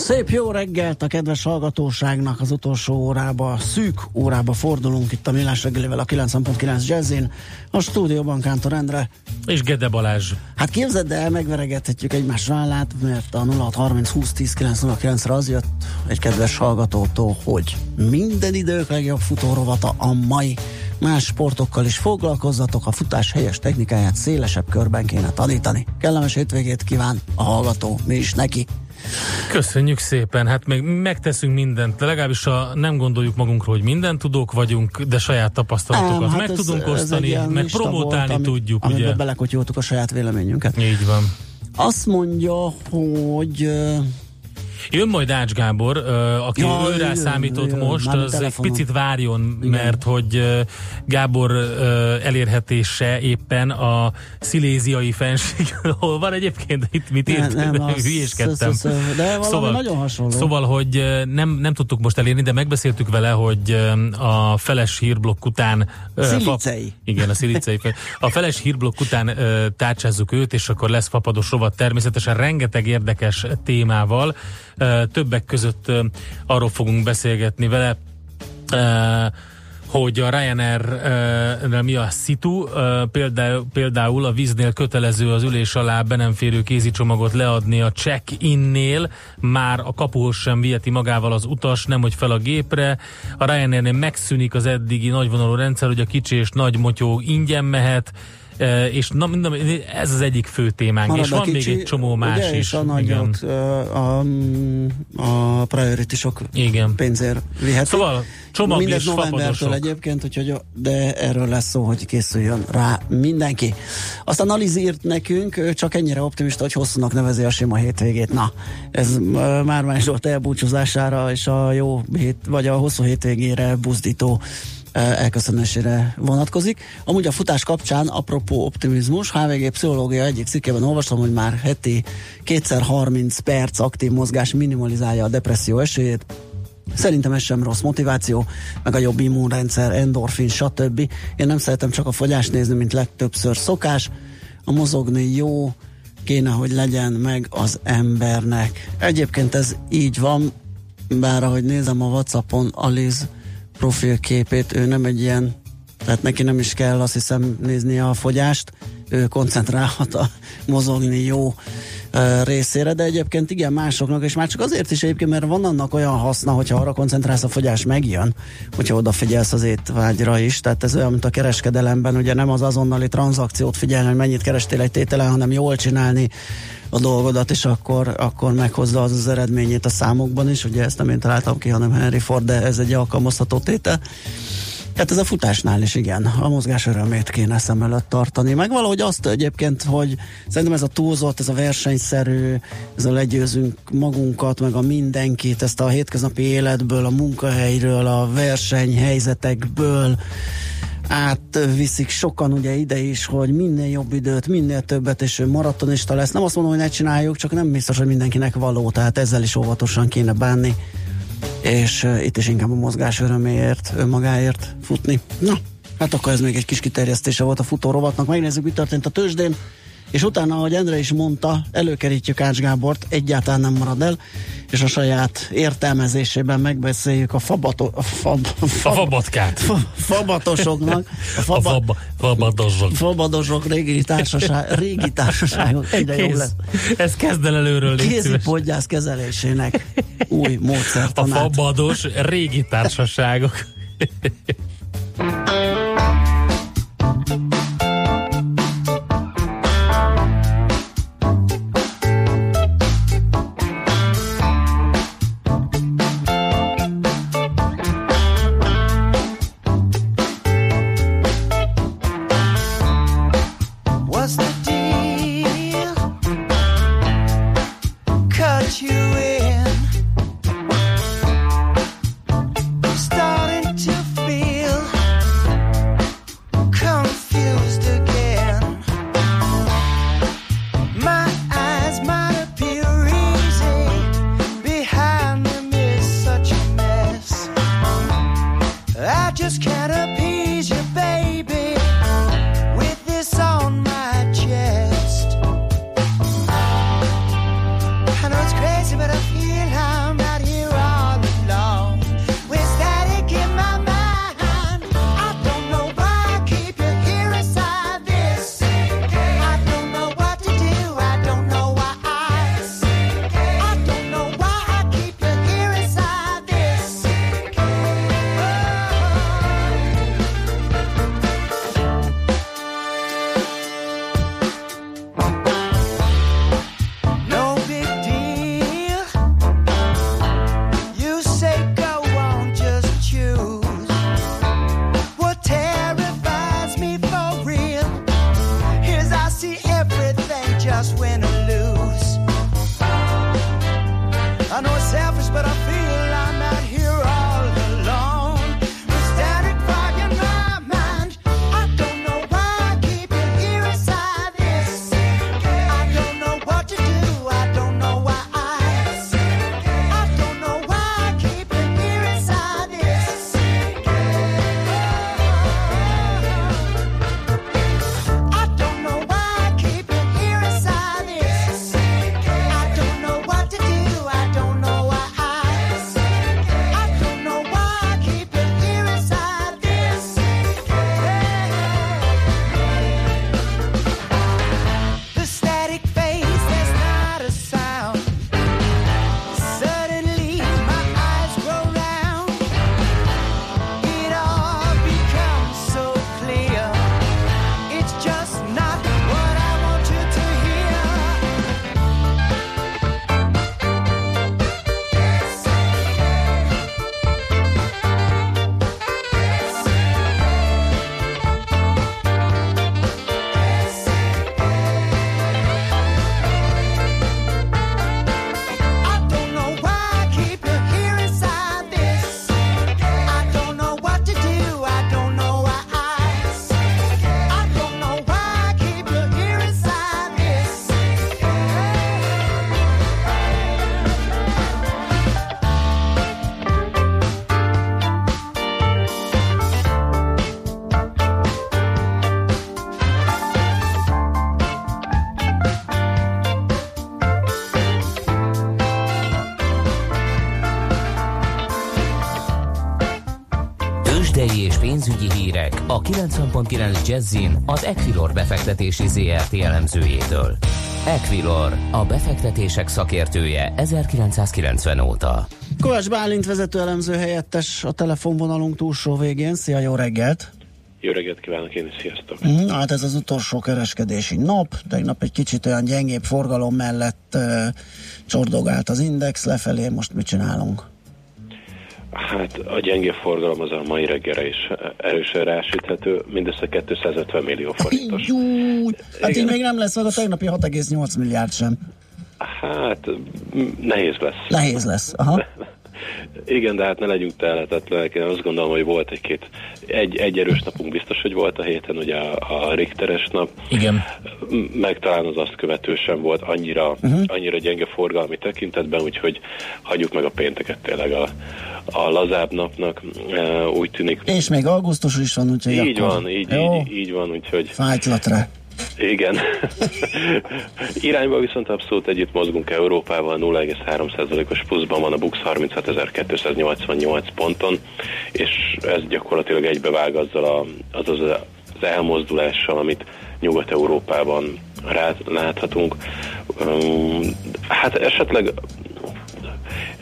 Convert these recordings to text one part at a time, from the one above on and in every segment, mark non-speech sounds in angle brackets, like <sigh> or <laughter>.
Szép jó reggelt a kedves hallgatóságnak az utolsó órába, szűk órába fordulunk itt a Millás reggelivel a 90.9 Jazzin, a stúdióban Kántor Endre. És Gede Balázs. Hát képzeld el, megveregethetjük egymás vállát, mert a 0630 20 10 909 re az jött egy kedves hallgatótól, hogy minden idők legjobb futórovata a mai más sportokkal is foglalkozzatok, a futás helyes technikáját szélesebb körben kéne tanítani. Kellemes hétvégét kíván a hallgató, mi is neki. Köszönjük szépen, hát még megteszünk mindent, legalábbis a, nem gondoljuk magunkról, hogy minden tudók vagyunk, de saját tapasztalatokat nem, hát meg ez, tudunk ez osztani, meg promotálni volt, tudjuk, amit, ugye. belekotyoltuk a saját véleményünket. Így van. Azt mondja, hogy Jön majd Ács Gábor, aki ja, őrá jön, számított jön, most, az egy picit várjon, Igen. mert hogy Gábor elérhetése éppen a sziléziai fenség, hol van egyébként, itt mit írt, nem, <laughs> nem, hülyéskedtem. De szóval, nagyon hasonló. Szóval, hogy nem, nem tudtuk most elérni, de megbeszéltük vele, hogy a feles hírblokk után... Szilicei. Fa, igen, a szilicei. A feles hírblokk után tárcsázzuk őt, és akkor lesz fapados rovat természetesen rengeteg érdekes témával. Többek között arról fogunk beszélgetni vele, hogy a Ryanair mi a szitu, például, a víznél kötelező az ülés alá be nem férő kézicsomagot leadni a check-innél, már a kapuhoz sem viheti magával az utas, nem hogy fel a gépre. A Ryanairnél megszűnik az eddigi nagyvonalú rendszer, hogy a kicsi és nagy motyó ingyen mehet, és na, mondom, ez az egyik fő témánk, Marad és van kicsi, még egy csomó más ugye, is. És a nagyok, a, a prioritisok igen. pénzért vihetik. Szóval csomag Mindez novembertől egyébként, úgyhogy, de erről lesz szó, hogy készüljön rá mindenki. Aztán Aliz írt nekünk, csak ennyire optimista, hogy hosszúnak nevezi a sima hétvégét. Na, ez már más volt elbúcsúzására és a jó hét, vagy a hosszú hétvégére buzdító elköszönésére vonatkozik. Amúgy a futás kapcsán, apropó optimizmus, HVG pszichológia egyik cikkében olvasom, hogy már heti kétszer 30 perc aktív mozgás minimalizálja a depresszió esélyét, Szerintem ez sem rossz motiváció, meg a jobb immunrendszer, endorfin, stb. Én nem szeretem csak a fogyást nézni, mint legtöbbször szokás. A mozogni jó, kéne, hogy legyen meg az embernek. Egyébként ez így van, bár ahogy nézem a Whatsappon, Aliz profilképét, ő nem egy ilyen, tehát neki nem is kell azt hiszem nézni a fogyást, ő koncentrálhat a mozogni jó részére, de egyébként igen másoknak, és már csak azért is egyébként, mert van annak olyan haszna, hogyha arra koncentrálsz, a fogyás megjön, hogyha odafigyelsz az étvágyra is, tehát ez olyan, mint a kereskedelemben, ugye nem az azonnali tranzakciót figyelni, hogy mennyit kerestél egy tételen, hanem jól csinálni a dolgodat, és akkor, akkor meghozza az az eredményét a számokban is. Ugye ezt nem én találtam ki, hanem Henry Ford, de ez egy alkalmazható tétel. Hát ez a futásnál is igen, a mozgás örömét kéne szem előtt tartani. Meg valahogy azt egyébként, hogy szerintem ez a túlzott, ez a versenyszerű, ez a legyőzünk magunkat, meg a mindenkit, ezt a hétköznapi életből, a munkahelyről, a versenyhelyzetekből, átviszik sokan ugye ide is, hogy minél jobb időt, minél többet, és ő maratonista lesz. Nem azt mondom, hogy ne csináljuk, csak nem biztos, hogy mindenkinek való, tehát ezzel is óvatosan kéne bánni, és uh, itt is inkább a mozgás öröméért, önmagáért futni. Na, hát akkor ez még egy kis kiterjesztése volt a futórovatnak. Megnézzük, mi történt a tőzsdén és utána, ahogy Endre is mondta, előkerítjük Ács Gábort, egyáltalán nem marad el, és a saját értelmezésében megbeszéljük a, fabato, a, fab, fab, a fabatkát. Fa, fabatosoknak. A, faba, a fab, fabadosok. Fabadosok, régi, társaság, régi társaságok. Egyre Kész. jobb lesz. Ez kezd el előről. Kézi podgyász kezelésének új módszertanát. A fabados régi társaságok. <laughs> 90.9 Jazzin az Equilor befektetési ZRT elemzőjétől. Equilor, a befektetések szakértője 1990 óta. Kovács Bálint vezető elemző helyettes a telefonvonalunk túlsó végén. Szia, jó reggelt! Jó reggelt kívánok én is, sziasztok! Mm, hát ez az utolsó kereskedési nap, tegnap egy kicsit olyan gyengébb forgalom mellett uh, csordogált az index lefelé, most mit csinálunk? Hát a gyenge forgalom az a mai reggelre is erősen rásíthető, mindössze 250 millió forintos. Jú, hát így még nem lesz meg a tegnapi 6,8 milliárd sem. Hát nehéz lesz. Nehéz lesz, aha. <laughs> Igen, de hát ne legyünk telhetetlenek. Én azt gondolom, hogy volt egy-két, egy, egy erős napunk biztos, hogy volt a héten, ugye a, a Richteres nap. Igen. Meg talán az azt követő sem volt annyira, uh-huh. annyira gyenge forgalmi tekintetben, úgyhogy hagyjuk meg a pénteket tényleg a, a lazább napnak, úgy tűnik. És még augusztus is van, úgyhogy Így akkor... van, így, így, így van, úgyhogy... Fájtlatra. Igen. <laughs> Irányba viszont abszolút együtt mozgunk Európával, 0,3%-os pluszban van a Bux 36.288 ponton, és ez gyakorlatilag egybevág azzal a, az, az, az elmozdulással, amit Nyugat-Európában láthatunk. Hát esetleg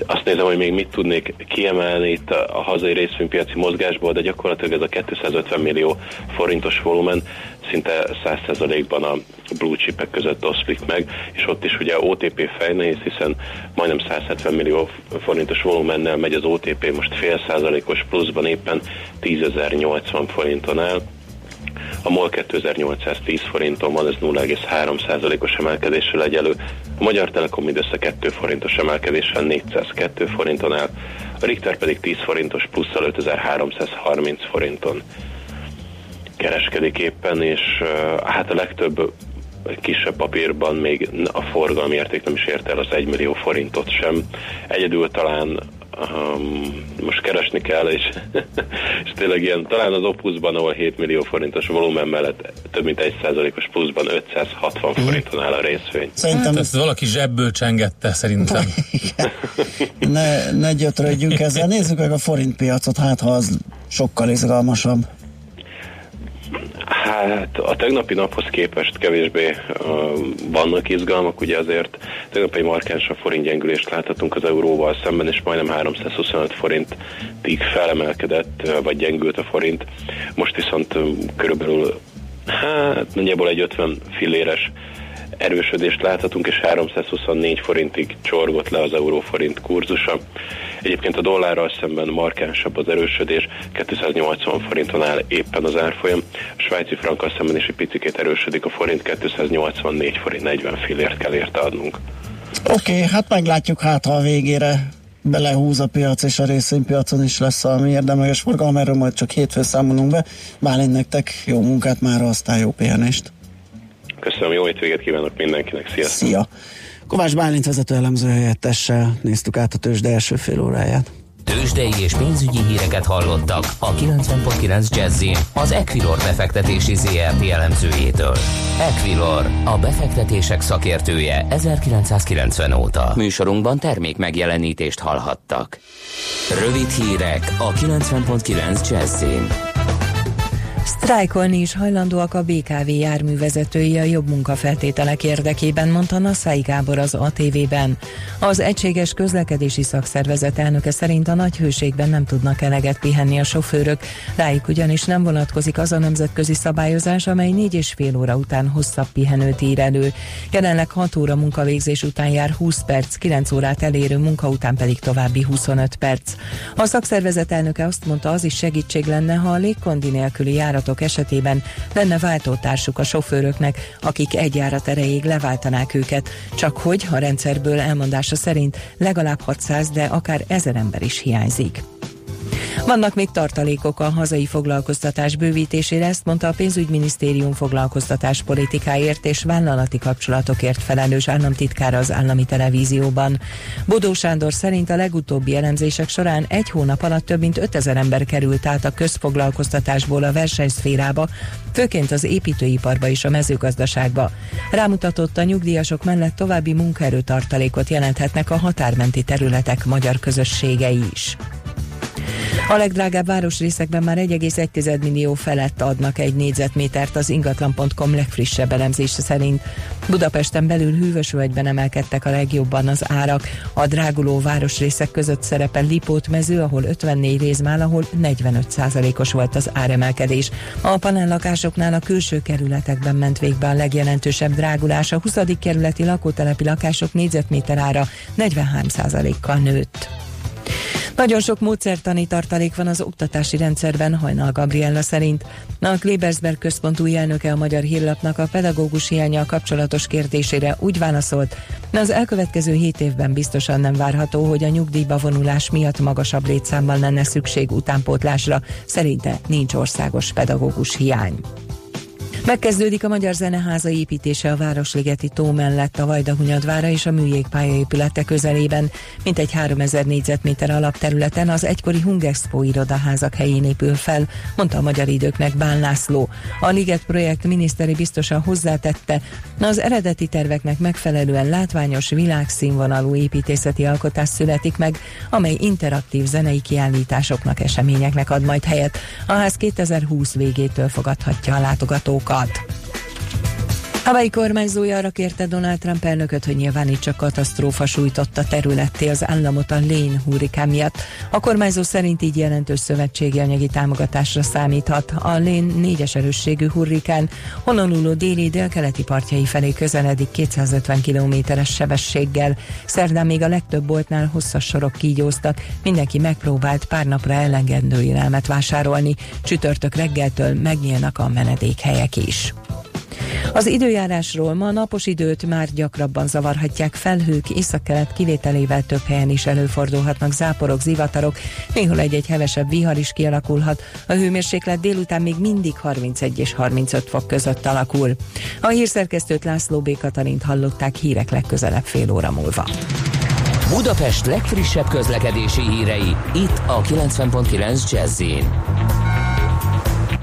azt nézem, hogy még mit tudnék kiemelni itt a, a hazai részvénypiaci mozgásból, de gyakorlatilag ez a 250 millió forintos volumen szinte 100%-ban a blue chipek között oszlik meg, és ott is ugye OTP fejnehéz, hiszen majdnem 170 millió forintos volumennel megy az OTP, most fél százalékos pluszban éppen 10.080 forinton áll, a MOL 2810 forinton van, ez 0,3%-os emelkedéssel egyelő. A Magyar Telekom mindössze 2 forintos emelkedéssel 402 forinton áll, a Richter pedig 10 forintos plusszal 5330 forinton kereskedik éppen, és hát a legtöbb kisebb papírban még a forgalmi érték nem is ért el az 1 millió forintot sem. Egyedül talán um, most keresni kell, és, <laughs> és tényleg ilyen, talán az Opusban, ahol 7 millió forintos volumen mellett több mint 1%-os pluszban 560 mm. forinton áll a részvény. Szerintem hát ezt valaki zsebből csengette szerintem. <laughs> ne, ne gyötrődjünk ezzel. Nézzük meg a forint piacot, hát ha az sokkal izgalmasabb. Hát a tegnapi naphoz képest kevésbé uh, vannak izgalmak, ugye azért tegnap egy markáns a forint gyengülést láthatunk az euróval szemben, és majdnem 325 forintig felemelkedett, uh, vagy gyengült a forint. Most viszont uh, körülbelül hát nagyjából egy 50 filléres erősödést láthatunk, és 324 forintig csorgott le az euróforint kurzusa. Egyébként a dollárral szemben markánsabb az erősödés, 280 forinton áll éppen az árfolyam, a svájci frankkal szemben is egy picit erősödik a forint, 284 forint 40 fillért kell érte adnunk. Oké, okay, hát meglátjuk hát, ha a végére belehúz a piac, és a részvénypiacon is lesz valami érdemleges forgalom, erről majd csak hétfő számolunk be. Bálint nektek jó munkát már, aztán jó pihenést! Köszönöm, jó hétvégét kívánok mindenkinek, sziasztok! Szia! Kovács Bálint vezető elemző helyettessel néztük át a tőzsde első fél óráját. Tőzsdei és pénzügyi híreket hallottak a 90.9 jazz az Equilor befektetési ZRT elemzőjétől. Equilor, a befektetések szakértője 1990 óta. Műsorunkban termék megjelenítést hallhattak. Rövid hírek a 90.9 jazz Sztrájkolni is hajlandóak a BKV járművezetői a jobb munkafeltételek érdekében, mondta Nasszai Gábor az ATV-ben. Az Egységes Közlekedési Szakszervezet elnöke szerint a nagy hőségben nem tudnak eleget pihenni a sofőrök, rájuk ugyanis nem vonatkozik az a nemzetközi szabályozás, amely négy és fél óra után hosszabb pihenőt ír elő. Jelenleg 6 óra munkavégzés után jár 20 perc, 9 órát elérő munka után pedig további 25 perc. A szakszervezet elnöke azt mondta, az is segítség lenne, ha a légkondi nélküli járatok járatok esetében lenne váltótársuk a sofőröknek, akik egy járat erejéig leváltanák őket, csak hogy a rendszerből elmondása szerint legalább 600, de akár 1000 ember is hiányzik. Vannak még tartalékok a hazai foglalkoztatás bővítésére, ezt mondta a pénzügyminisztérium foglalkoztatás politikáért és vállalati kapcsolatokért felelős államtitkára az állami televízióban. Bodó Sándor szerint a legutóbbi elemzések során egy hónap alatt több mint 5000 ember került át a közfoglalkoztatásból a versenyszférába, főként az építőiparba és a mezőgazdaságba. Rámutatott a nyugdíjasok mellett további munkaerőtartalékot jelenthetnek a határmenti területek magyar közösségei is. A legdrágább városrészekben már 1,1 millió felett adnak egy négyzetmétert az ingatlan.com legfrissebb elemzése szerint. Budapesten belül hűvösvölgyben emelkedtek a legjobban az árak. A dráguló városrészek között szerepel Lipót mező, ahol 54 részmál, ahol 45%-os volt az áremelkedés. A panellakásoknál a külső kerületekben ment végbe a legjelentősebb drágulás. A 20. kerületi lakótelepi lakások négyzetméter ára 43%-kal nőtt. Nagyon sok módszertani tartalék van az oktatási rendszerben, Hajnal Gabriella szerint. A Klebersberg központ új elnöke a Magyar Hírlapnak a pedagógus hiánya kapcsolatos kérdésére úgy válaszolt, az elkövetkező hét évben biztosan nem várható, hogy a nyugdíjba vonulás miatt magasabb létszámmal lenne szükség utánpótlásra. Szerinte nincs országos pedagógus hiány. Megkezdődik a Magyar Zeneháza építése a Városligeti tó mellett a Vajdahunyadvára és a műjégpálya épülete közelében, mint egy 3000 négyzetméter alapterületen az egykori Hungexpo irodaházak helyén épül fel, mondta a Magyar Időknek Bán László. A Liget projekt miniszteri biztosan hozzátette, az eredeti terveknek megfelelően látványos világszínvonalú építészeti alkotás születik meg, amely interaktív zenei kiállításoknak, eseményeknek ad majd helyet. A ház 2020 végétől fogadhatja a látogatókat. रात Hawaii kormányzója arra kérte Donald Trump elnököt, hogy nyilvánítsa katasztrófa sújtotta területté az államot a Lane hurrikán miatt. A kormányzó szerint így jelentős szövetségi anyagi támogatásra számíthat. A Lane négyes erősségű hurrikán Honolulu déli délkeleti partjai felé közeledik 250 kilométeres sebességgel. Szerdán még a legtöbb boltnál hosszas sorok kígyóztak, mindenki megpróbált pár napra elengedő élelmet vásárolni. Csütörtök reggeltől megnyílnak a menedékhelyek is. Az időjárásról ma napos időt már gyakrabban zavarhatják felhők, északkelet kivételével több helyen is előfordulhatnak záporok, zivatarok, néhol egy-egy hevesebb vihar is kialakulhat. A hőmérséklet délután még mindig 31 és 35 fok között alakul. A hírszerkesztőt László B. Katalint hallották hírek legközelebb fél óra múlva. Budapest legfrissebb közlekedési hírei, itt a 90.9 jazz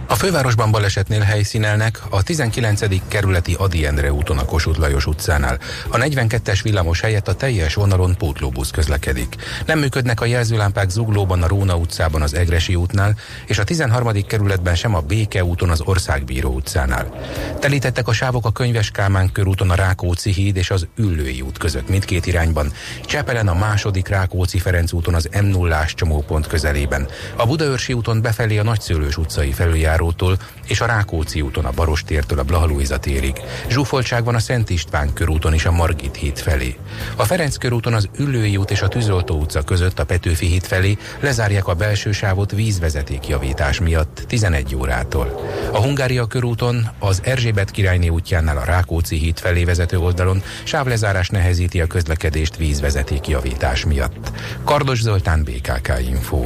a fővárosban balesetnél helyszínelnek a 19. kerületi Adi Endre úton a Kossuth Lajos utcánál. A 42-es villamos helyett a teljes vonalon pótlóbusz közlekedik. Nem működnek a jelzőlámpák zuglóban a Róna utcában az Egresi útnál, és a 13. kerületben sem a Béke úton az Országbíró utcánál. Telítettek a sávok a Könyves Kálmán körúton a Rákóczi híd és az Üllői út között mindkét irányban. Csepelen a második Rákóczi Ferenc úton az m 0 csomópont közelében. A Budaörsi úton befelé a Nagyszőlős utcai felüljáró járótól és a Rákóczi úton a Barostértől a Blahalújza térig. Zsúfoltság van a Szent István körúton is a Margit híd felé. A Ferenc körúton az Üllői út és a Tűzoltó utca között a Petőfi híd felé lezárják a belső sávot vízvezeték javítás miatt 11 órától. A Hungária körúton az Erzsébet királyné útjánál a Rákóczi híd felé vezető oldalon sávlezárás nehezíti a közlekedést vízvezeték javítás miatt. Kardos Zoltán BKK Info.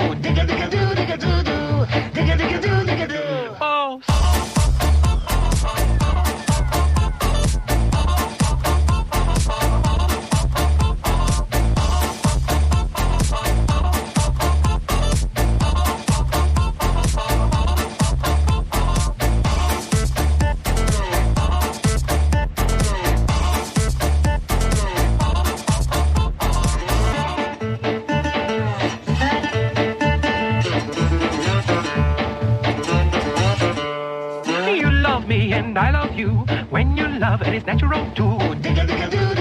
I love you when you love it's natural too. Digga digga digga.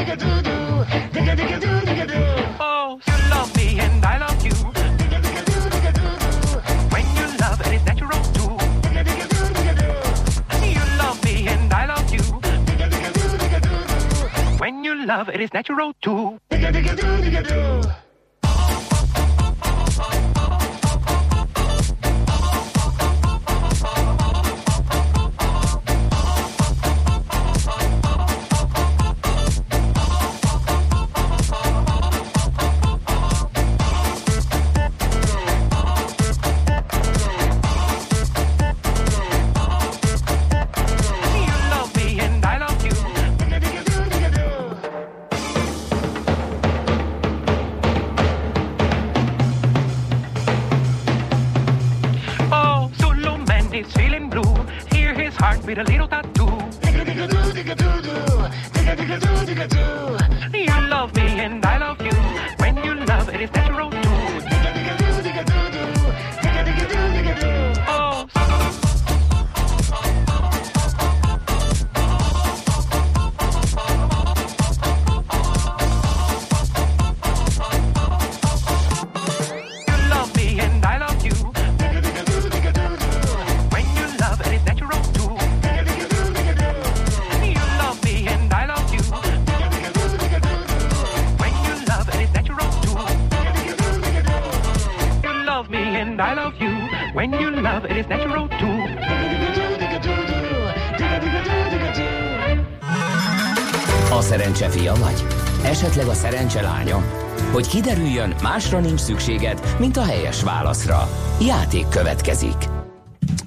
Digga digga digga. Oh, you love me and I love you. When you love it's natural too. Digga digga digga. You love me and I love you. When you love it is natural too. Kiderüljön, másra nincs szükséged, mint a helyes válaszra. Játék következik.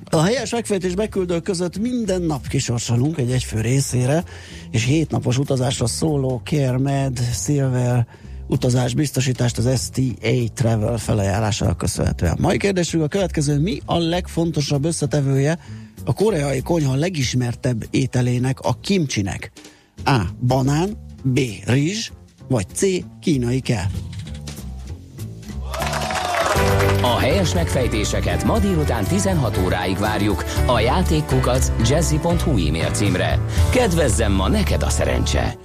A helyes megfejtés beküldő között minden nap kisorsolunk egy egyfő részére, és hétnapos utazásra szóló Med Silver utazás biztosítást az STA Travel felajánlására köszönhetően. Mai kérdésünk a következő, mi a legfontosabb összetevője a koreai konyha legismertebb ételének, a kimcsinek? A. Banán, B. Rizs, vagy C. Kínai kell. A helyes megfejtéseket ma délután 16 óráig várjuk a játékkukac jazzy.hu e-mail címre. Kedvezzem ma neked a szerencse!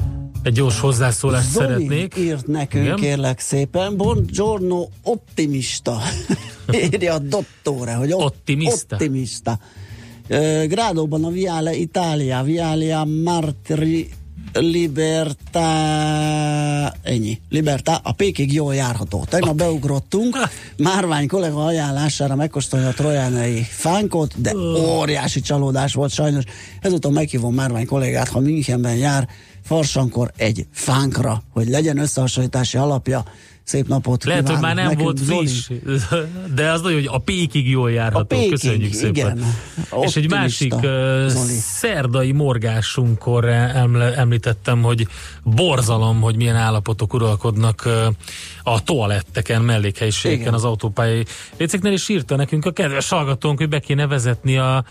Egy gyors hozzászólást Zoli szeretnék. írt nekünk, Igen? kérlek szépen. Buongiorno optimista. <laughs> Írja a dottore, hogy optimista. Ö, Grádóban a Viale Italia, Vialia Martiri Libertà ennyi, Libertà, a pékig jól járható. Tegnap beugrottunk, Márvány kollega ajánlására megkóstolja a trojánai fánkot, de óriási csalódás volt sajnos. Ezúttal meghívom Márvány kollégát, ha Münchenben jár, farsankor egy fánkra, hogy legyen összehasonlítási alapja. Szép napot Lehet, hogy már nem nekünk, volt Zoli. friss, de az nagyon, hogy a pékig jól járható. A pékig, Köszönjük szépen. igen. És egy másik Zoli. szerdai morgásunkkor emle, említettem, hogy borzalom, hogy milyen állapotok uralkodnak a toaletteken, mellékhelyiségeken, Igen. az autópályai léceknél, és írta nekünk a kedves hallgatónk, hogy be kéne vezetni a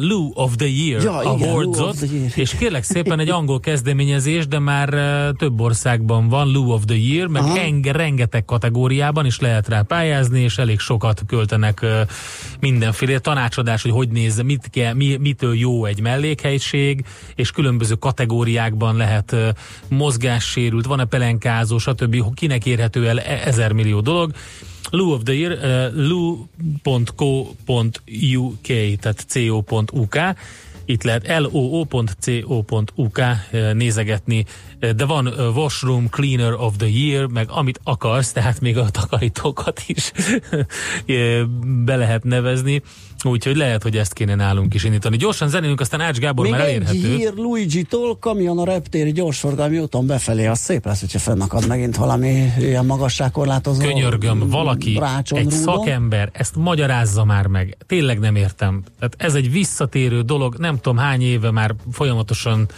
Lou of the Year Ja, Year. és kérlek szépen egy angol kezdeményezés, de már uh, több országban van Lou of the Year, meg enge, rengeteg kategóriában is lehet rá pályázni, és elég sokat költenek uh, mindenféle tanácsadás, hogy hogy nézze, mit kell, mi, mitől jó egy mellékhelyiség, és különböző kategóriákban lehet uh, mozgássérült, van-e pelenkázó, stb. Kinek érhető el e- ezer millió dolog. Lou of the Year, uh, lou.co.uk, tehát co.uk, itt lehet loo.co.uk eh, nézegetni, eh, de van Washroom Cleaner of the Year, meg amit akarsz, tehát még a takarítókat is <laughs> be lehet nevezni, úgyhogy lehet, hogy ezt kéne nálunk is indítani. Gyorsan zenélünk, aztán Ács Gábor Még már egy elérhető. hír Luigi-tól, kamion a reptéri gyorsforgalmi úton befelé, az szép lesz, hogyha fennakad megint valami ilyen magasságkorlátozó. Könyörgöm, valaki, rácson, egy rúdon. szakember, ezt magyarázza már meg. Tényleg nem értem. Tehát ez egy visszatérő dolog, nem tudom hány éve már folyamatosan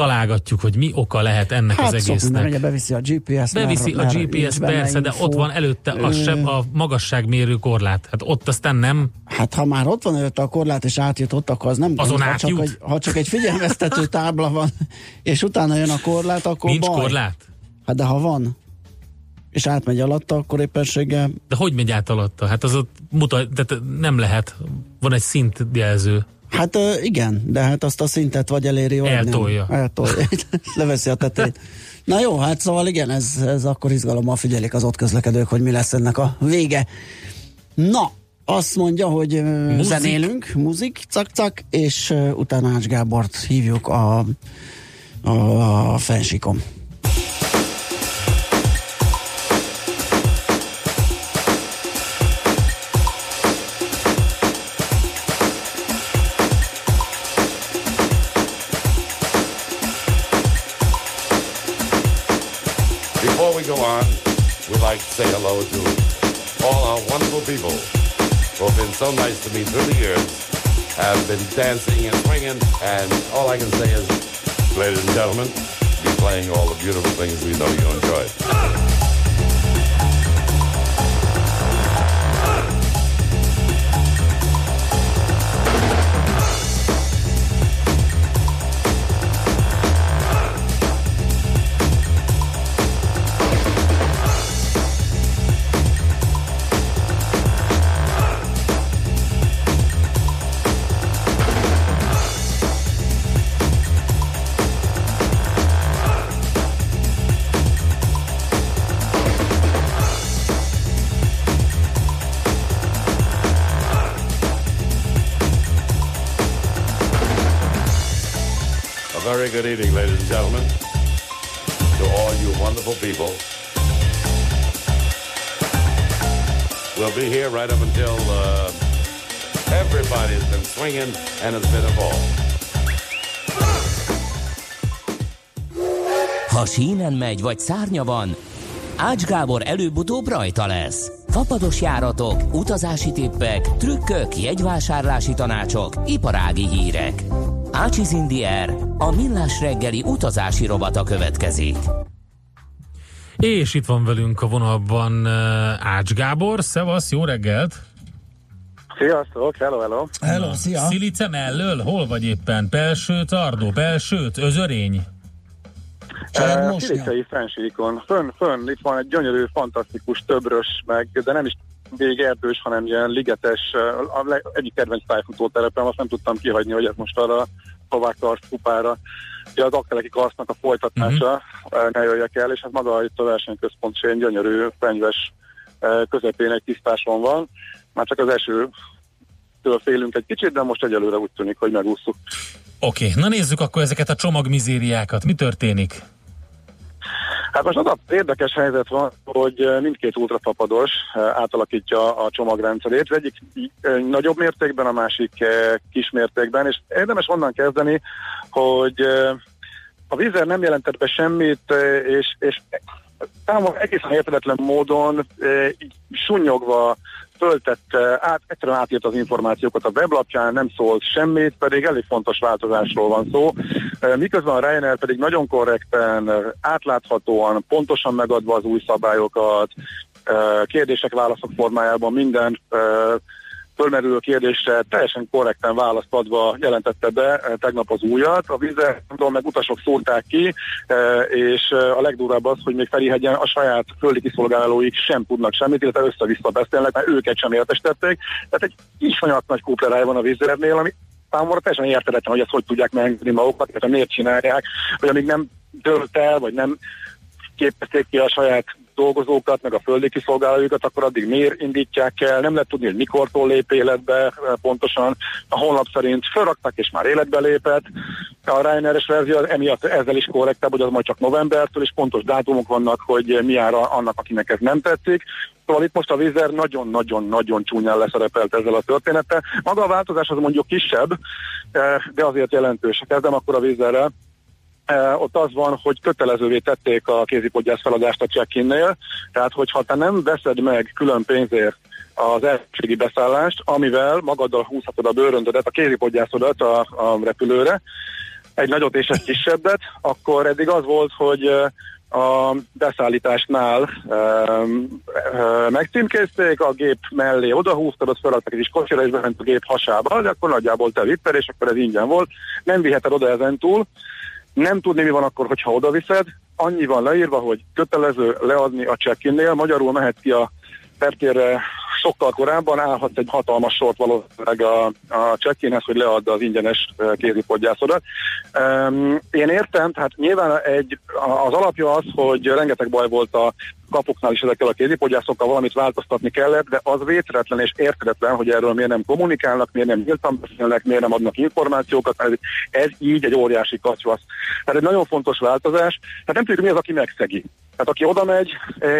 találgatjuk, hogy mi oka lehet ennek Hát az egésznek. ugye beviszi a GPS. Beviszi a mert- mert GPS, persze, de info. ott van előtte a, Ö, seb, a magasságmérő korlát. Hát ott aztán nem. Hát ha már ott van előtte a korlát és átjutott, akkor az nem Azon gond, ha csak, átjut? egy, ha csak egy figyelmeztető tábla van, és utána jön a korlát, akkor Nincs baj. korlát? Hát de ha van, és átmegy alatta, akkor éppenséggel De hogy megy át alatta? Hát az ott mutat, tehát nem lehet. Van egy szintjelző. Hát igen, de hát azt a szintet vagy eléri, vagy Eltolja. nem. Eltolja. <laughs> Leveszi a tetejét. Na jó, hát szóval igen, ez, ez akkor izgalommal figyelik az ott közlekedők, hogy mi lesz ennek a vége. Na, azt mondja, hogy Muzik. zenélünk, muzik, cak-cak, és utána Ács Gábort hívjuk a, a, a fensikom. Like to say hello to all our wonderful people who have been so nice to me through the years, have been dancing and swinging, and all I can say is, ladies and gentlemen, be playing all the beautiful things we know you enjoy. Good evening, ladies and gentlemen, to all you wonderful people. We'll be here right up until uh, everybody's been swinging and has been involved. Ha sínen megy, vagy szárnya van, Ács Gábor előbb-utóbb rajta lesz. Fapados járatok, utazási tippek, trükkök, jegyvásárlási tanácsok, iparági hírek. Ácsiz Indier, a millás reggeli utazási rovata következik. És itt van velünk a vonalban Ács Gábor. Szevasz, jó reggelt! Sziasztok, hello, hello. Hello, szia! Szilice mellől? Hol vagy éppen? Pelső, Tardó, Pelsőt, Özörény? Uh, most Szilicsei fensíkon. Fönn, fönn, itt van egy gyönyörű, fantasztikus, töbrös, meg, de nem is végig erdős, hanem ilyen ligetes, a leg, egyik kedvenc tájfutó terepem, azt nem tudtam kihagyni, hogy ez most arra Kovács Karsz kupára, ugye az Akkeleki Karsznak a folytatása uh-huh. ne jöjjek el, és hát maga itt a versenyközpont egy gyönyörű, fenyves közepén egy tisztáson van. Már csak az eső től félünk egy kicsit, de most egyelőre úgy tűnik, hogy megúsztuk. Oké, okay. na nézzük akkor ezeket a csomagmizériákat. Mi történik? Hát most az a érdekes helyzet van, hogy mindkét ultrapapados átalakítja a csomagrendszerét, az egyik nagyobb mértékben, a másik kis mértékben, és érdemes onnan kezdeni, hogy a vízer nem jelentett be semmit, és, és számomra egészen értetlen módon így sunyogva föltette, át, egyszerűen átírt az információkat a weblapján, nem szólt semmit, pedig elég fontos változásról van szó. Miközben a Ryanair pedig nagyon korrekten, átláthatóan, pontosan megadva az új szabályokat, kérdések, válaszok formájában minden fölmerülő kérdésre teljesen korrekten választ adva jelentette be eh, tegnap az újat. A tudom, meg utasok szórták ki, eh, és eh, a legdurvább az, hogy még Ferihegyen a saját földi kiszolgálóik sem tudnak semmit, illetve össze-vissza beszélnek, mert őket sem értesítették. Tehát egy iszonyat nagy kúplerája van a vizernél, ami számomra teljesen érteletlen, hogy ezt hogy tudják megengedni magukat, tehát miért csinálják, hogy amíg nem tölt el, vagy nem képezték ki a saját dolgozókat, meg a földi kiszolgálójukat, akkor addig miért indítják el, nem lehet tudni, hogy mikortól lép életbe eh, pontosan. A honlap szerint felraktak és már életbe lépett. A Ryanair-es verzió emiatt ezzel is korrektebb, hogy az majd csak novembertől, és pontos dátumok vannak, hogy mi ára annak, akinek ez nem tetszik. Szóval itt most a Vizer nagyon-nagyon-nagyon csúnyán leszerepelt ezzel a történettel. Maga a változás az mondjuk kisebb, eh, de azért jelentős. Kezdem akkor a Vizerrel ott az van, hogy kötelezővé tették a kézipodgyász feladást a check-innél, tehát hogyha te nem veszed meg külön pénzért az elsőségi beszállást, amivel magaddal húzhatod a bőröndödet, a kézipodgyászodat a, a repülőre, egy nagyot és egy kisebbet, akkor eddig az volt, hogy a beszállításnál um, megcímkézték, a gép mellé odahúztad, az feladtak egy kis kocsira, és bement a gép hasába, de akkor nagyjából te vitted, és akkor ez ingyen volt. Nem viheted oda ezen túl, nem tudni, mi van akkor, hogyha oda viszed. Annyi van leírva, hogy kötelező leadni a check-innél, magyarul mehet ki a tertérre sokkal korábban állhat egy hatalmas sort valószínűleg a, a check hogy leadda az ingyenes kézipodgyászodat. Um, én értem, tehát nyilván egy, az alapja az, hogy rengeteg baj volt a kapoknál is ezekkel a kézipodgyászokkal valamit változtatni kellett, de az vétretlen és értetlen, hogy erről miért nem kommunikálnak, miért nem nyíltan beszélnek, miért nem adnak információkat, ez, ez így egy óriási kacsvasz. Tehát egy nagyon fontos változás, tehát nem tudjuk, mi az, aki megszegi. Tehát aki oda megy,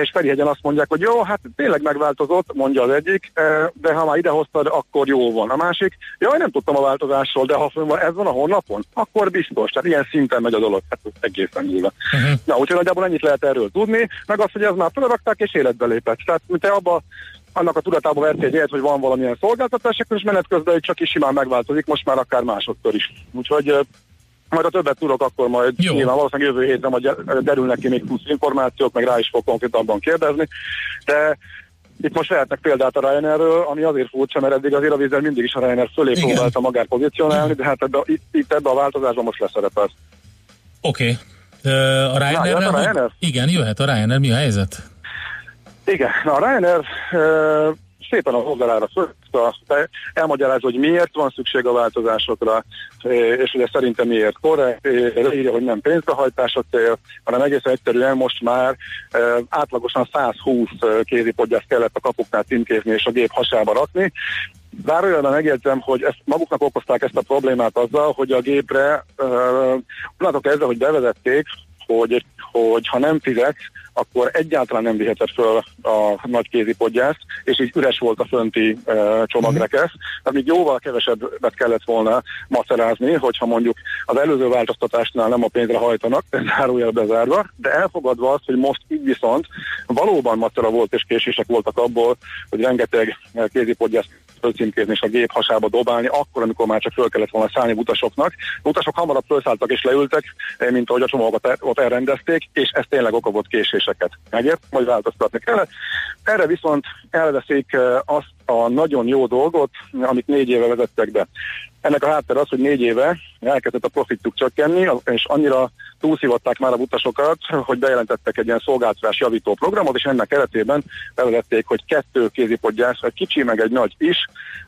és Ferihegyen azt mondják, hogy jó, hát tényleg megváltozott, mondja az egyik, de ha már idehoztad, akkor jó van. A másik, jaj, nem tudtam a változásról, de ha ez van a honlapon, akkor biztos. Tehát ilyen szinten megy a dolog, hát egészen nyilván. Uh-huh. Na, úgyhogy nagyjából ennyit lehet erről tudni, meg azt, hogy ez már felrakták és életbe lépett. Tehát, mint te abba annak a tudatába verti egy hogy van valamilyen szolgáltatás, is menet közben csak is simán megváltozik, most már akár másodszor is. Úgyhogy majd a többet tudok, akkor majd Jó. nyilván valószínűleg jövő héten majd derülnek ki még plusz információk, meg rá is fog konkrétabban kérdezni, de itt most lehetnek példát a Ryanairről, ami azért furcsa, mert eddig azért a vízzel mindig is a Ryanair fölé Igen. próbálta magát pozícionálni, de hát ebbe, itt, itt ebbe a változásban most leszerepel. Oké. Okay. Uh, a Ryanair, Na, a Ryanair? Igen, jöhet a Ryanair. Mi a helyzet? Igen, na a Ryanair uh, szépen a oldalára elmagyarázza, hogy miért van szükség a változásokra, és ugye szerintem miért korrekt, leírja, hogy nem pénzbehajtás a cél, hanem egészen egyszerűen most már átlagosan 120 kézipodgyászt kellett a kapuknál címkézni és a gép hasába rakni, Zárójelben megjegyzem, hogy ezt maguknak okozták ezt a problémát azzal, hogy a gépre, uh, ezzel, hogy bevezették, hogy, hogy ha nem fizetsz, akkor egyáltalán nem viheted föl a nagy kézipodgyászt, és így üres volt a fönti uh, csomagrekesz. Tehát még jóval kevesebbet kellett volna macerázni, hogyha mondjuk az előző változtatásnál nem a pénzre hajtanak, zárójel bezárva, de elfogadva azt, hogy most így viszont valóban macera volt és késések voltak abból, hogy rengeteg kézipodgyászt fölcímkézni és a gép hasába dobálni, akkor, amikor már csak föl kellett volna szállni utasoknak. A utasok hamarabb felszálltak és leültek, mint ahogy a csomagokat ott elrendezték, és ez tényleg okogott késéseket. Megért? Majd változtatni kellett. Erre viszont elveszik azt a nagyon jó dolgot, amit négy éve vezettek be. Ennek a háttér az, hogy négy éve elkezdett a profitjuk csökkenni, és annyira túlszívatták már a utasokat, hogy bejelentettek egy ilyen szolgáltatás javító programot, és ennek keretében bevezették, hogy kettő kézipodgyász, egy kicsi meg egy nagy is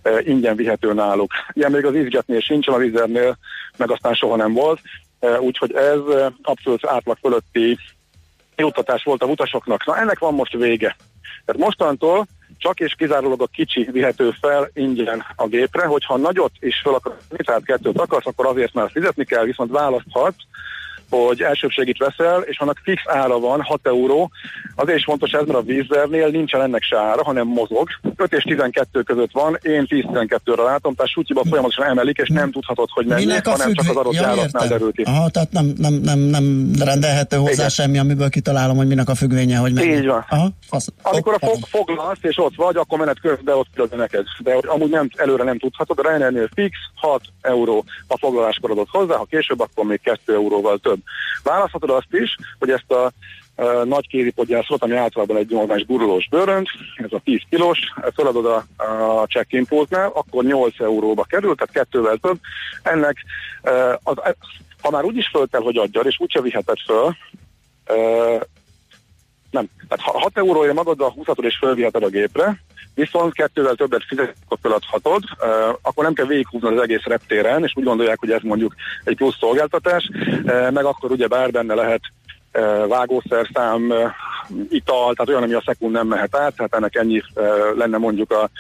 e, ingyen vihető náluk. Ilyen még az izgetnél sincsen, a vizernél meg aztán soha nem volt, e, úgyhogy ez abszolút átlag fölötti juttatás volt a utasoknak. Na ennek van most vége. Tehát mostantól csak és kizárólag a kicsi vihető fel ingyen a gépre, hogyha nagyot is fel akar, tehát kettőt akarsz, akkor azért már fizetni kell, viszont választhat hogy elsőbségit veszel, és annak fix ára van, 6 euró. Azért is fontos ez, mert a vízernél nincsen ennek se ára, hanem mozog. 5 és 12 között van, én 10-12-re látom, tehát sútyiba folyamatosan emelik, és nem tudhatod, hogy mennyi, Minek hanem függvé... csak az adott ja, járatnál derül ki. Aha, tehát nem, nem, nem, nem rendelhető hozzá Igen. semmi, amiből kitalálom, hogy minek a függvénye, hogy mennyi. Így van. Aha, fasz. Amikor a fog, foglalsz, és ott vagy, akkor menet közben ott küldöd neked. De hogy amúgy nem, előre nem tudhatod, a Ryanairnél fix 6 euró a foglaláskor adott hozzá, ha később, akkor még 2 euróval több. Választhatod azt is, hogy ezt a uh, nagy kézipodgyászot, ami általában egy normális gurulós bőrönt, ez a 10 kilós, feladod a, a check-in pultnál, akkor 8 euróba kerül, tehát kettővel több. Ennek, uh, az, ha már úgy is föl kell, hogy adjad, és úgyse viheted föl, uh, nem. Tehát ha 6 euróért magaddal húzhatod és fölviheted a gépre, viszont kettővel többet fizetsz, akkor feladhatod, akkor nem kell végighúznod az egész reptéren, és úgy gondolják, hogy ez mondjuk egy plusz szolgáltatás, meg akkor ugye bár benne lehet vágószerszám, ital, tehát olyan, ami a szekund nem mehet át, tehát ennek ennyi uh, lenne mondjuk a,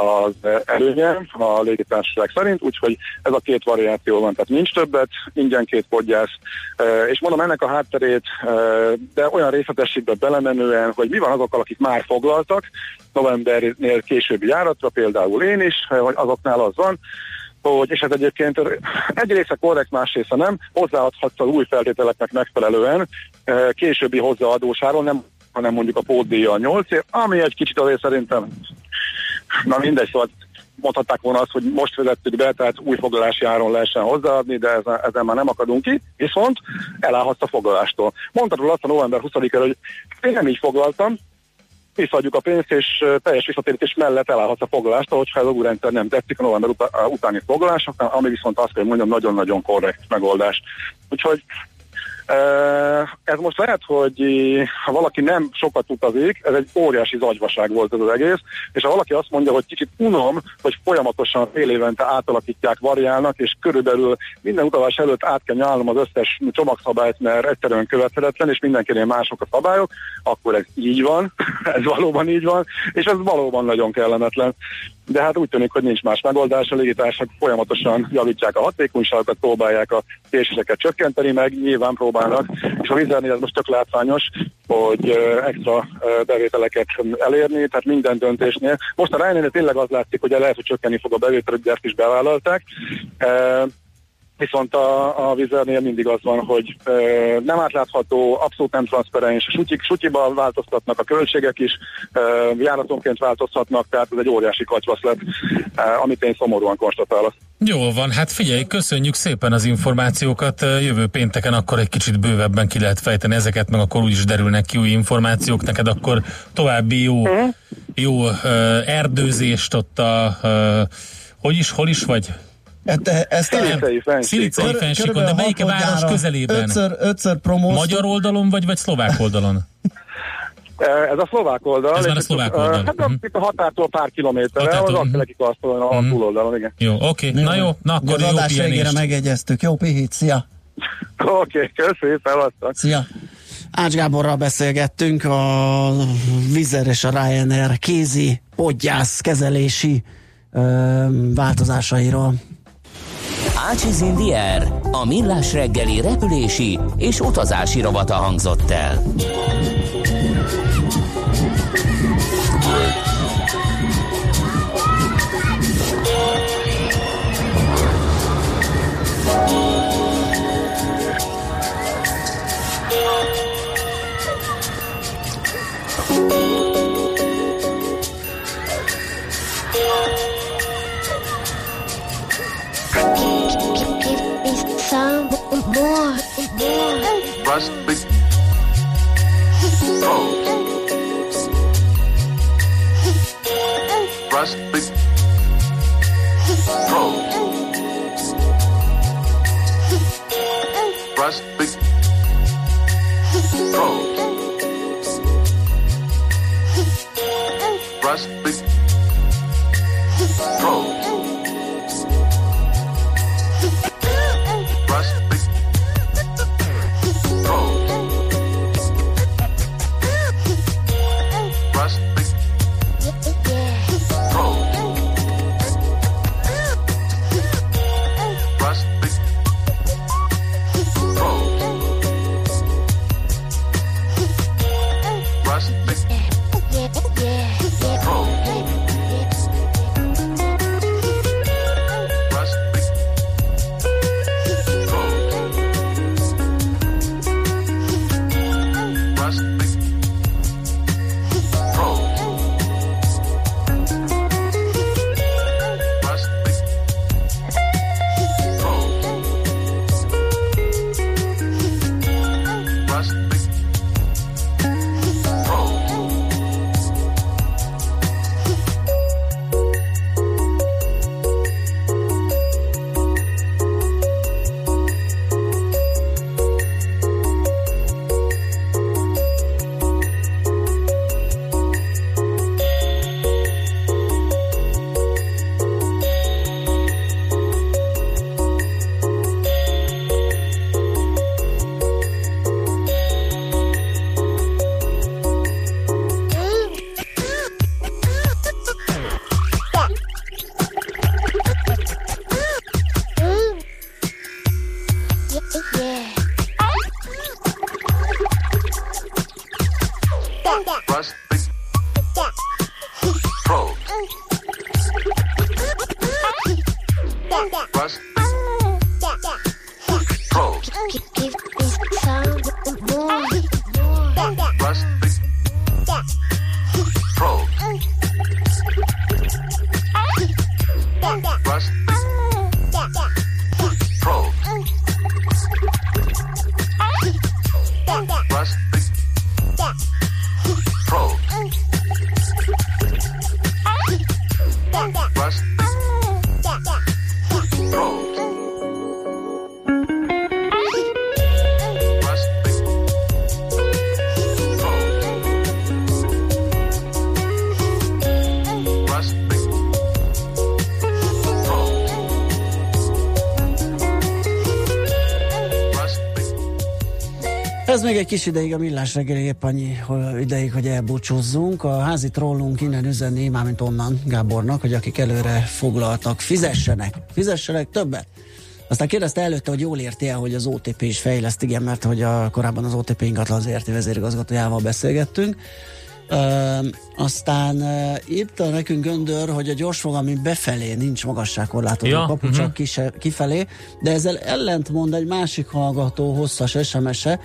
az előnye a légitársaság szerint, úgyhogy ez a két variáció van, tehát nincs többet, ingyen két podgyász, uh, és mondom ennek a hátterét, uh, de olyan részletességbe belemenően, hogy mi van azokkal, akik már foglaltak, novembernél későbbi járatra, például én is, hogy azoknál az van, hogy, és ez egyébként egy része korrekt, más része nem, hozzáadhatsz az új feltételeknek megfelelően eh, későbbi hozzáadósáról, nem, hanem mondjuk a pótdíja 8 év, ami egy kicsit azért szerintem, na mindegy, szóval mondhatták volna azt, hogy most vezettük be, tehát új foglalási áron lehessen hozzáadni, de ezzel, ezzel már nem akadunk ki, viszont elállhatsz a foglalástól. Mondtad róla azt a november 20-ra, hogy én nem így foglaltam, visszaadjuk a pénzt, és teljes visszatérítés mellett elállhatsz a foglalást, hogyha ez a újrendszer nem tetszik a november utá- a utáni foglalásoknál, ami viszont azt kell mondjam, nagyon-nagyon korrekt megoldás. Úgyhogy ez most lehet, hogy ha valaki nem sokat utazik, ez egy óriási zagyvaság volt ez az egész, és ha valaki azt mondja, hogy kicsit unom, hogy folyamatosan fél évente átalakítják, variálnak, és körülbelül minden utalás előtt át kell nyálnom az összes csomagszabályt, mert egyszerűen követhetetlen, és mindenkinél mások a szabályok, akkor ez így van, <laughs> ez valóban így van, és ez valóban nagyon kellemetlen. De hát úgy tűnik, hogy nincs más megoldás, a légitársak folyamatosan javítják a hatékonyságokat, próbálják a késéseket csökkenteni, meg nyilván próbálnak, és a vizernél ez most tök látványos, hogy extra bevételeket elérni, tehát minden döntésnél. Most a Ryanair tényleg az látszik, hogy lehet, hogy csökkenni fog a bevétel, hogy ezt is bevállalták. Ö, Viszont a, a vizernél mindig az van, hogy e, nem átlátható, abszolút nem transzparens, sutyik, sutyiban változtatnak a költségek is, e, járatonként változhatnak, tehát ez egy óriási katyvasz lett, e, amit én szomorúan konstatálok. Jó van, hát figyelj, köszönjük szépen az információkat. Jövő pénteken akkor egy kicsit bővebben ki lehet fejteni ezeket, meg akkor úgyis derülnek ki új információk. Neked akkor további jó, Mhm. jó uh, erdőzést ott a, uh, hogy is, hol is vagy? Hát, e- ezt a Szilicei fenség. Szilicei de melyik város közelében? Ötször, ötször promóztuk. Magyar oldalon vagy, vagy szlovák oldalon? E, Ez a szlovák oldal. Ez már a szlovák e, oldal. Hát Mhm. itt a határtól pár kilométerre, az Határtól. Akkeleki kasztolon a Mhm. túloldalon, igen. Jó, oké, okay. na jó, na akkor az jó adás végére megegyeztük. Jó pihit, szia! <laughs> Oké, okay, köszönjük, szevasztok. Szia! Ács Gáborral beszélgettünk a Vizer és a Ryanair kézi podgyász kezelési ö, változásairól. Ácsiz Indier, a millás reggeli repülési és utazási rovata hangzott el. Give more more. Was big gold. Was big gold. Was big gold. Még egy kis ideig a millás reggeli épp annyi ideig, hogy elbúcsúzzunk. A házi trollunk innen üzenni, mármint onnan Gábornak, hogy akik előre foglaltak, fizessenek, fizessenek többet. Aztán kérdezte előtte, hogy jól érti el, hogy az OTP is fejleszt, igen, mert hogy a, korábban az OTP ingatlan ZRT vezérigazgatójával beszélgettünk. Ö, aztán uh, írta nekünk Göndör, hogy a gyorsfogalmi befelé nincs magasságkorlátozó Ja, kapu, csak kise, kifelé, de ezzel ellentmond egy másik hallgató hosszas SMS-e,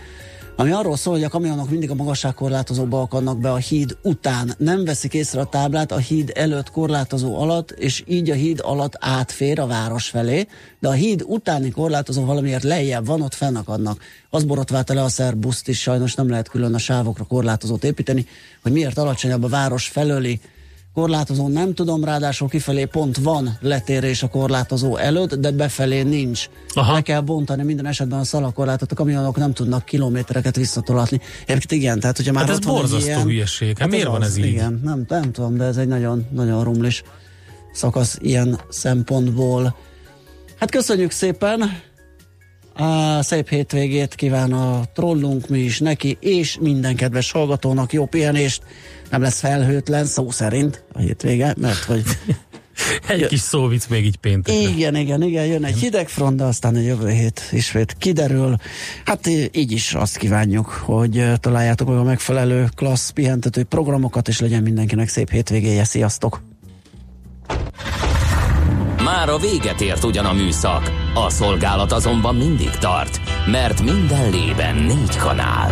ami arról szól, hogy a kamionok mindig a magasságkorlátozóba akadnak be a híd után. Nem veszik észre a táblát a híd előtt korlátozó alatt, és így a híd alatt átfér a város felé, de a híd utáni korlátozó valamiért lejjebb van, ott fennakadnak. Az borotválta le a szerbuszt is, sajnos nem lehet külön a sávokra korlátozót építeni, hogy miért alacsonyabb a város felőli korlátozó nem tudom, ráadásul kifelé pont van letérés a korlátozó előtt, de befelé nincs. Aha. Le kell bontani minden esetben a szalakorlátot, a kamionok nem tudnak kilométereket visszatolatni. Egyébként igen, tehát hogyha már Hát ez borzasztó ilyen, hülyeség. Hát miért van ez így? Igen, nem, nem tudom, de ez egy nagyon, nagyon rumlis szakasz ilyen szempontból. Hát köszönjük szépen! A szép hétvégét kíván a trollunk, mi is neki, és minden kedves hallgatónak jó pihenést. Nem lesz felhőtlen, szó szerint a hétvége, mert hogy <laughs> Egy kis szóvic még így péntekre. igen, igen, igen, jön egy hideg front, de aztán a jövő hét ismét kiderül. Hát így is azt kívánjuk, hogy találjátok meg a megfelelő klassz pihentető programokat, és legyen mindenkinek szép hétvégéje. Sziasztok! Már a véget ért ugyan a műszak, a szolgálat azonban mindig tart, mert minden lében négy kanál.